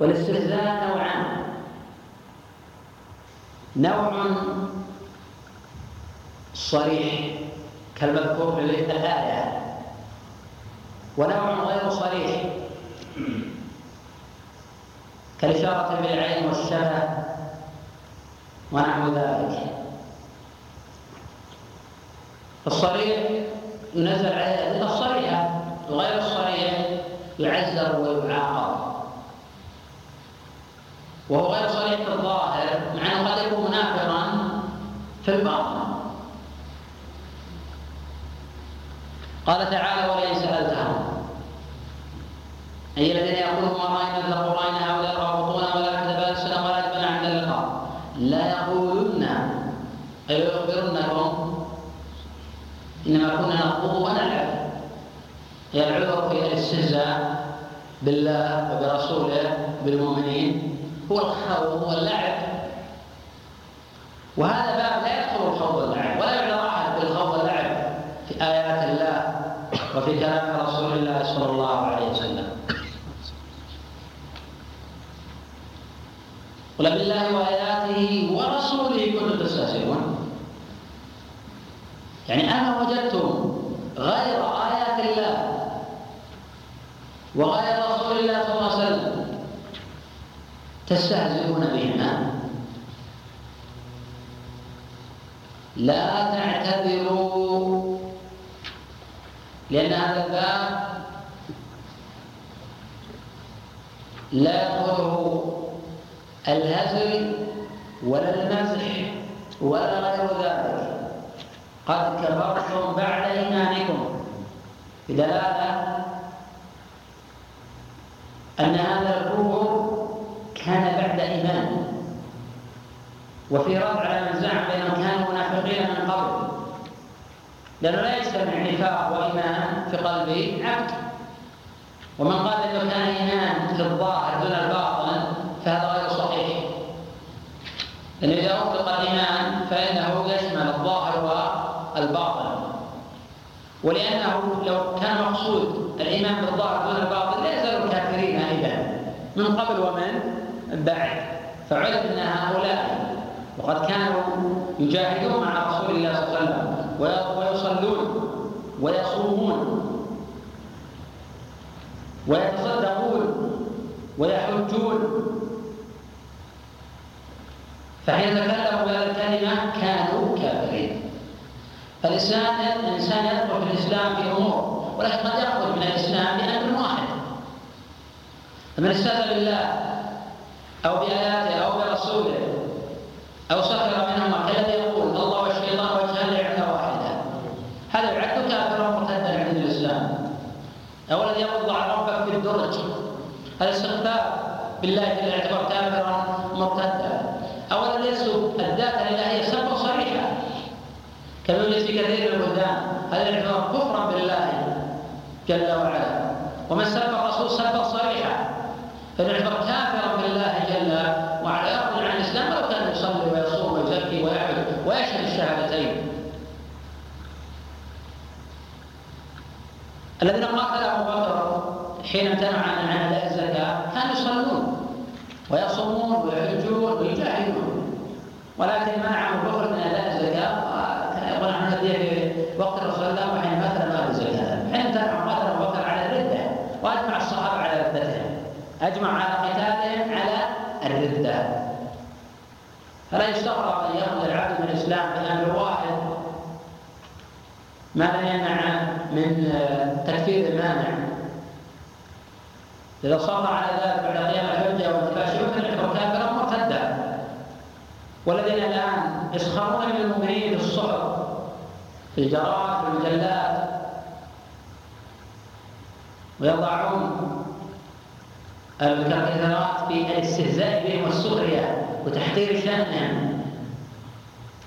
والاستهزاء نوعان. نوع صريح كالمذكور في الآية ونوع غير صريح كالإشارة بالعين والشبه ونحو ذلك. الصريح ينزل عليه الأدلة الصريحة وغير الصريح يعزر ويعاقب. وهو غير صريح في الظاهر مع أنه قد يكون منافرا في الباطن. قال تعالى ولئن سألتهم أي الذين يقولون ما رأينا مثل قرآن هؤلاء رابطون ولا كذب السلام ولا جبنا عند اللقاء. لا يقولن أي يخبرنكم إنما كنا نخوض ونلعب. العذر في الاستهزاء بالله وبرسوله بالمؤمنين هو الخوض واللعب وهذا باب لا يدخل الخوض واللعب ولا يعذر أحد بالخوض واللعب في آيات الله وفي كلام رسول الله صلى الله عليه وسلم. قل بالله وآياته ورسوله كنتم تستهزئون. يعني أما وجدتم غير آيات الله وغير رسول الله صلى الله عليه وسلم تستهزئون بهما. لا تعتذروا لأن هذا الباب لا يدخله الهزل ولا المزح ولا غير ذلك. قد كفرتم بعد إيمانكم. بدلالة أن هذا الكفر كان بعد إيمان وفي من زعم بأنهم كانوا منافقين من قبل. لأنه لا يجتمع نفاق وإيمان في قلب عبد. ومن قال أنه كان إيمان في الظاهر دون الباطن فهذا غير صحيح. لأن إذا أطلق الإيمان فإنه يشمل الظاهر والباطن. ولأنه لو كان مقصود الإيمان بالظاهر دون الباطن لا يزالوا كافرين أيضا. من قبل ومن؟ بعد فعلم أن هؤلاء. وقد كانوا يجاهدون مع رسول الله صلى الله عليه وسلم ويصلون ويصومون ويتصدقون ويحجون. فحين تكلموا بهذه الكلمة كانوا كافرين. فالإنسان الإنسان يدخل في الإسلام في أمور ولكن قد يخرج من الإسلام بأمر واحد. فمن استهزأ بالله أو بآياته أو برسوله أو سخر منهما كالذي يقول الله والشيطان وجهان لعبة واحدة هذا يعد كافرا مرتدا عن الإسلام؟ أو الذي يقول ضع ربك في الدرج؟ هذا استخفاف بالله جل يعتبر كافرا مرتدا؟ أو الذي يسلب الذات الإلهية سبا صريحا؟ كما يوجد في كثير من البلدان هذا يعتبر كفرا بالله جل وعلا؟ ومن سب الرسول سبا صريحا؟ فيعتبر كافرا بالله جل وعلا يخرج عن الاسلام ولو كان يصلي ويصوم ويزكي ويعبد ويشهد الشهادتين الذين قاتل أبو بكر حين امتنع عن اداء الزكاه كانوا يصلون ويصومون ويحجون ويجاهدون. ولكن منع أبو بكر من أداء الزكاة يقول عن في وقت الرسول الله وحين مثل ما الزكاة. حين قاتل أبو بكر على الرده وأجمع الصحابة على ردتهم. أجمع على قتالهم على الردة. فلا يستغرب أن يخرج العبد من الإسلام بأمر واحد. ما لم يمنع من تكفير المانع إذا صار على ذلك بعد قيام الحجة وانتفاء يمكن يعتبر كافرا مرتدا. والذين الآن يسخرون من المؤمنين في الصحف في الجرائد في المجلات ويضعون الكاريكاتيرات في الاستهزاء بهم والسخرية وتحقير شأنهم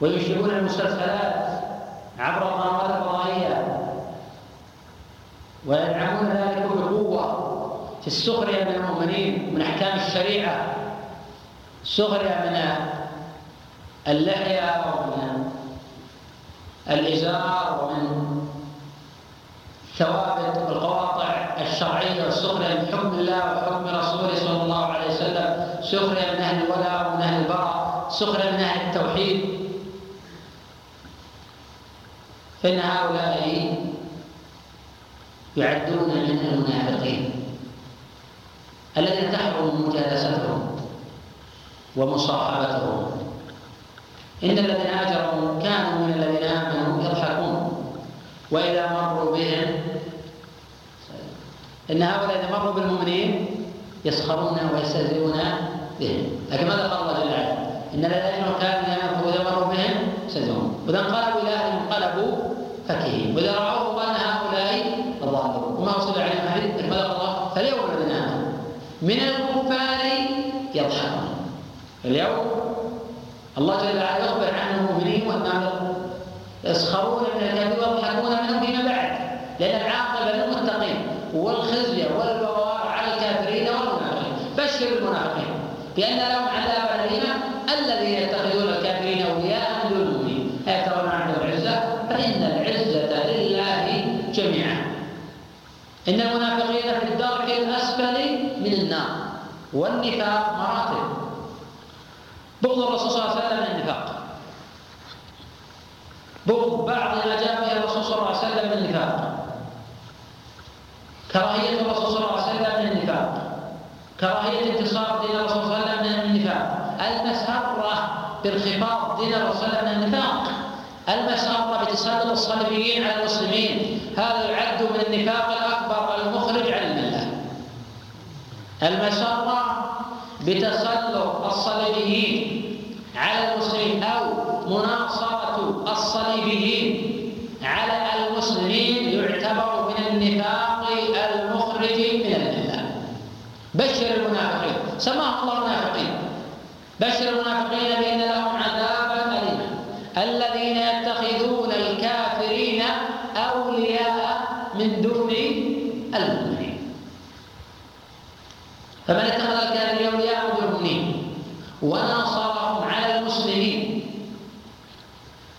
وينشئون المسلسلات عبر القنوات الفضائية ويدعمون ذلك بقوة في السخرية من المؤمنين من أحكام الشريعة. السخرية من اللحية ومن الإزار ومن ثوابت القواطع الشرعية. والسخرية من حكم الله وحكم رسوله صلى الله عليه سخرية من أهل الولاء ومن أهل البراء. سخرية من أهل التوحيد. فإن هؤلاء يعدون من المنافقين. الذين تحرم مجالستهم ومصاحبتهم. إن الذين أجرموا كانوا من الذين آمنوا يضحكون. وإذا مروا بهم إن هؤلاء إذا مروا بالمؤمنين يسخرون ويستهزئون بهم. لكن ماذا قال الله جل وعلا؟ إن الذين كانوا ينفقوا إذا مروا بهم يستهزئون. وإذا انقلبوا إلى أهلهم انقلبوا فكهين. وإذا رأوهم قال هؤلاء الظالمون وما وصل عليهم أهل لكن ماذا قال الله فاليوم الذين آمنوا من الكفار يضحكون. اليوم الله جل وعلا يخبر عن المؤمنين وانهم يسخرون من الكافرين ويضحكون منهم فيما بعد. لأن العاقبة للمتقين والخزي والبوار على الكافرين والمنافقين. بشر المنافقين. بأن لهم عذابا اليما الذين يتخذون الكافرين اولياء من دون المؤمنين ايترون عندهم العزه فان العزه لله جميعا ان المنافقين في الدرك الاسفل من النار والنفاق مراتب. بغض الرسول صلى الله عليه وسلم النفاق بغض بعض ما جاء به الرسول صلى الله عليه وسلم من النفاق كراهية الرسول صلى الله عليه وسلم من النفاق كراهية انتصار دين الرسول صلى الله عليه وسلم من النفاق المسرة بانخفاض دين الرسول صلى الله عليه وسلم من النفاق المسرة بتسلط الصليبيين على المسلمين. هذا يعد من النفاق الأكبر المخرج عن الملة. المسرة بتسلط الصليبيين على المسلمين أو مناصرة الصليبيين على المسلمين يعتبر من النفاق المخرج من الملة بشر المنافقين. سماهم الله منافقين بشر المنافقين بأن لهم عذابا أليما. الذين يتخذون الكافرين أولياء من دون المؤمنين. فمن اتخذ الكافرين أولياء من دون وناصرهم على المسلمين.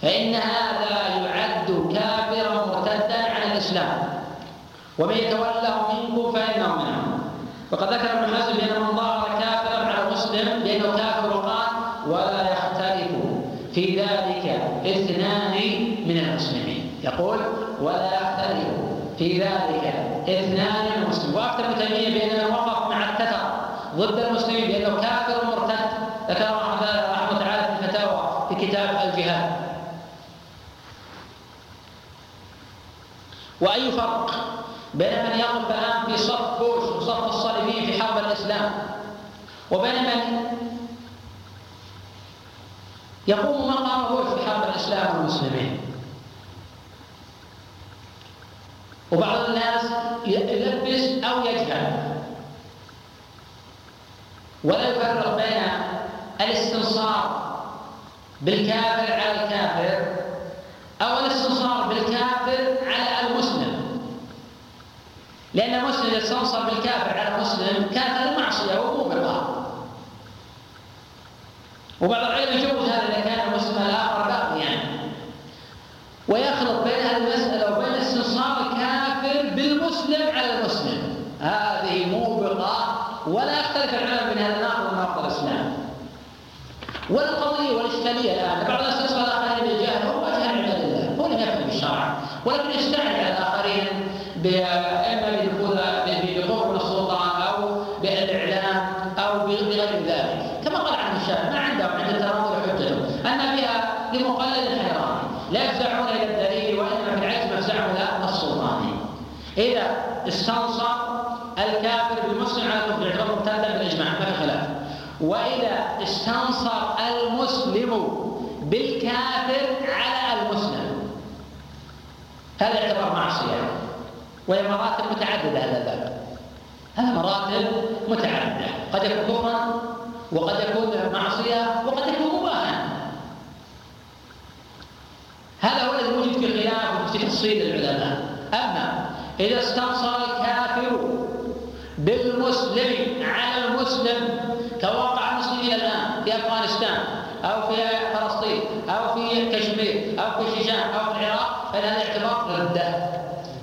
فإن هذا يعد كافرا مرتدا عن الإسلام. ومن يتوله منكم فإنه منهم وقد ذكر ابن حزم بأن من ظاهر كافرا على مسلم بأنه كافر وقال ولا يختلف في ذلك اثنان من المسلمين يقول ولا يختلف في ذلك اثنان من المسلمين وأكثر ابن تيميه بان من وقف مع التتر ضد المسلمين بأنه كافر مرتد. ذكر رحمه تعالى في الفتاوى في كتاب الجهاد. وأي فرق بين من يقف الآن في صف بوش وصف الصليبيين في حرب الإسلام وبين من يقوم مقام بوش في حرب الإسلام والمسلمين؟ وبعض الناس يلبس أو يجهل ولا يفرق بين الاستنصار بالكافر على الكافر أو الاستنصار بالكافر على المسلم. لأن المسلم يستنصر بالكافر على المسلم كافر معصية وموبقه وبعض العلم يجوز هذا إذا كان المسلم الآخر باقيا. ويخلط بين هذه المسألة وبين استنصار الكافر بالمسلم على المسلم. هذه موبقه ولا يختلف العلم بين هذا الاسلام والقضية والإشكالية الان بعض الناس الآخرين بالجهل هو جهل عباد الله. هو لم يفهم بالشرع. ولكن يستعجل على الآخرين اما بدخول بقرب من السلطان أو بالاعلام أو بغير ذلك. كما قال عن الشافعي ما عندهم عند التناظر حجته أن فيها لمقلد حيران لا يفزعون إلى الدليل وإنما في العكس يفزعون إلى السلطان. إذا استنصر الكافر بالمسلم على الكفر يعتبر مرتدا بالإجماع ما في خلاف. وإذا استنصر المسلم بالكافر على المسلم. هذا يعتبر معصية. وهي مراتب متعددة هذا الباب. هذا مراتب متعددة. قد يكون كفرا وقد يكون معصية وقد يكون مباحا. هذا هو الذي وجد في خلاف في تفصيل العلماء. أما إذا استنصر الكافر بالمسلم على المسلم كواقع المسلمين الآن في أفغانستان أو في فلسطين أو في كشمير أو في الشيشان أو في العراق فان هذا اعتبار رده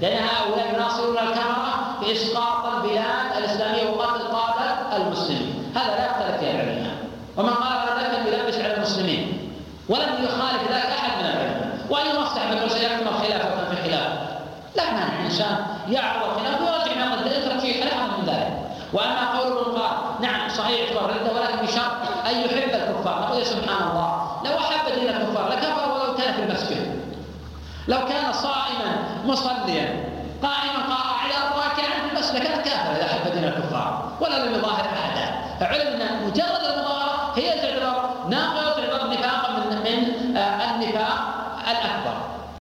لأن هؤلاء يناصرون الكاميرا في اسقاط البلاد الإسلامية وقتل قاده المسلمين. هذا لا يختلف فيه العلماء ومن قال ذلك يلبس على المسلمين. ولم يخالف ذلك أحد من العلماء. وأن يصلح مدرسه يكمل خلافة في خلافه لا مانع الانسان يعرض خلافه ويرجع من يترك شيء من ذلك. وأما قول قال نعم صحيح اعتبار رده ولكن بشرط أن يحب الكفار نقول سبحان الله لو أحب دين الكفار لكفر ولو كان في المسجد. لو كان صائما مصليا قائما قاعدا راكعا في المسجد لكان كافرا إذا أحب دين الكفار ولا لم يظاهر أحدا. فعلم ان مجرد